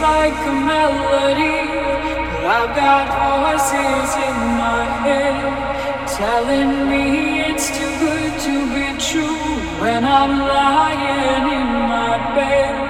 like a melody. But I've got voices in my head telling me it's too good to be true. When I'm lying in my bed,